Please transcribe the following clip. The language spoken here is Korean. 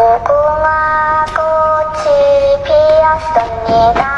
고구마 꽃이 피었습니다.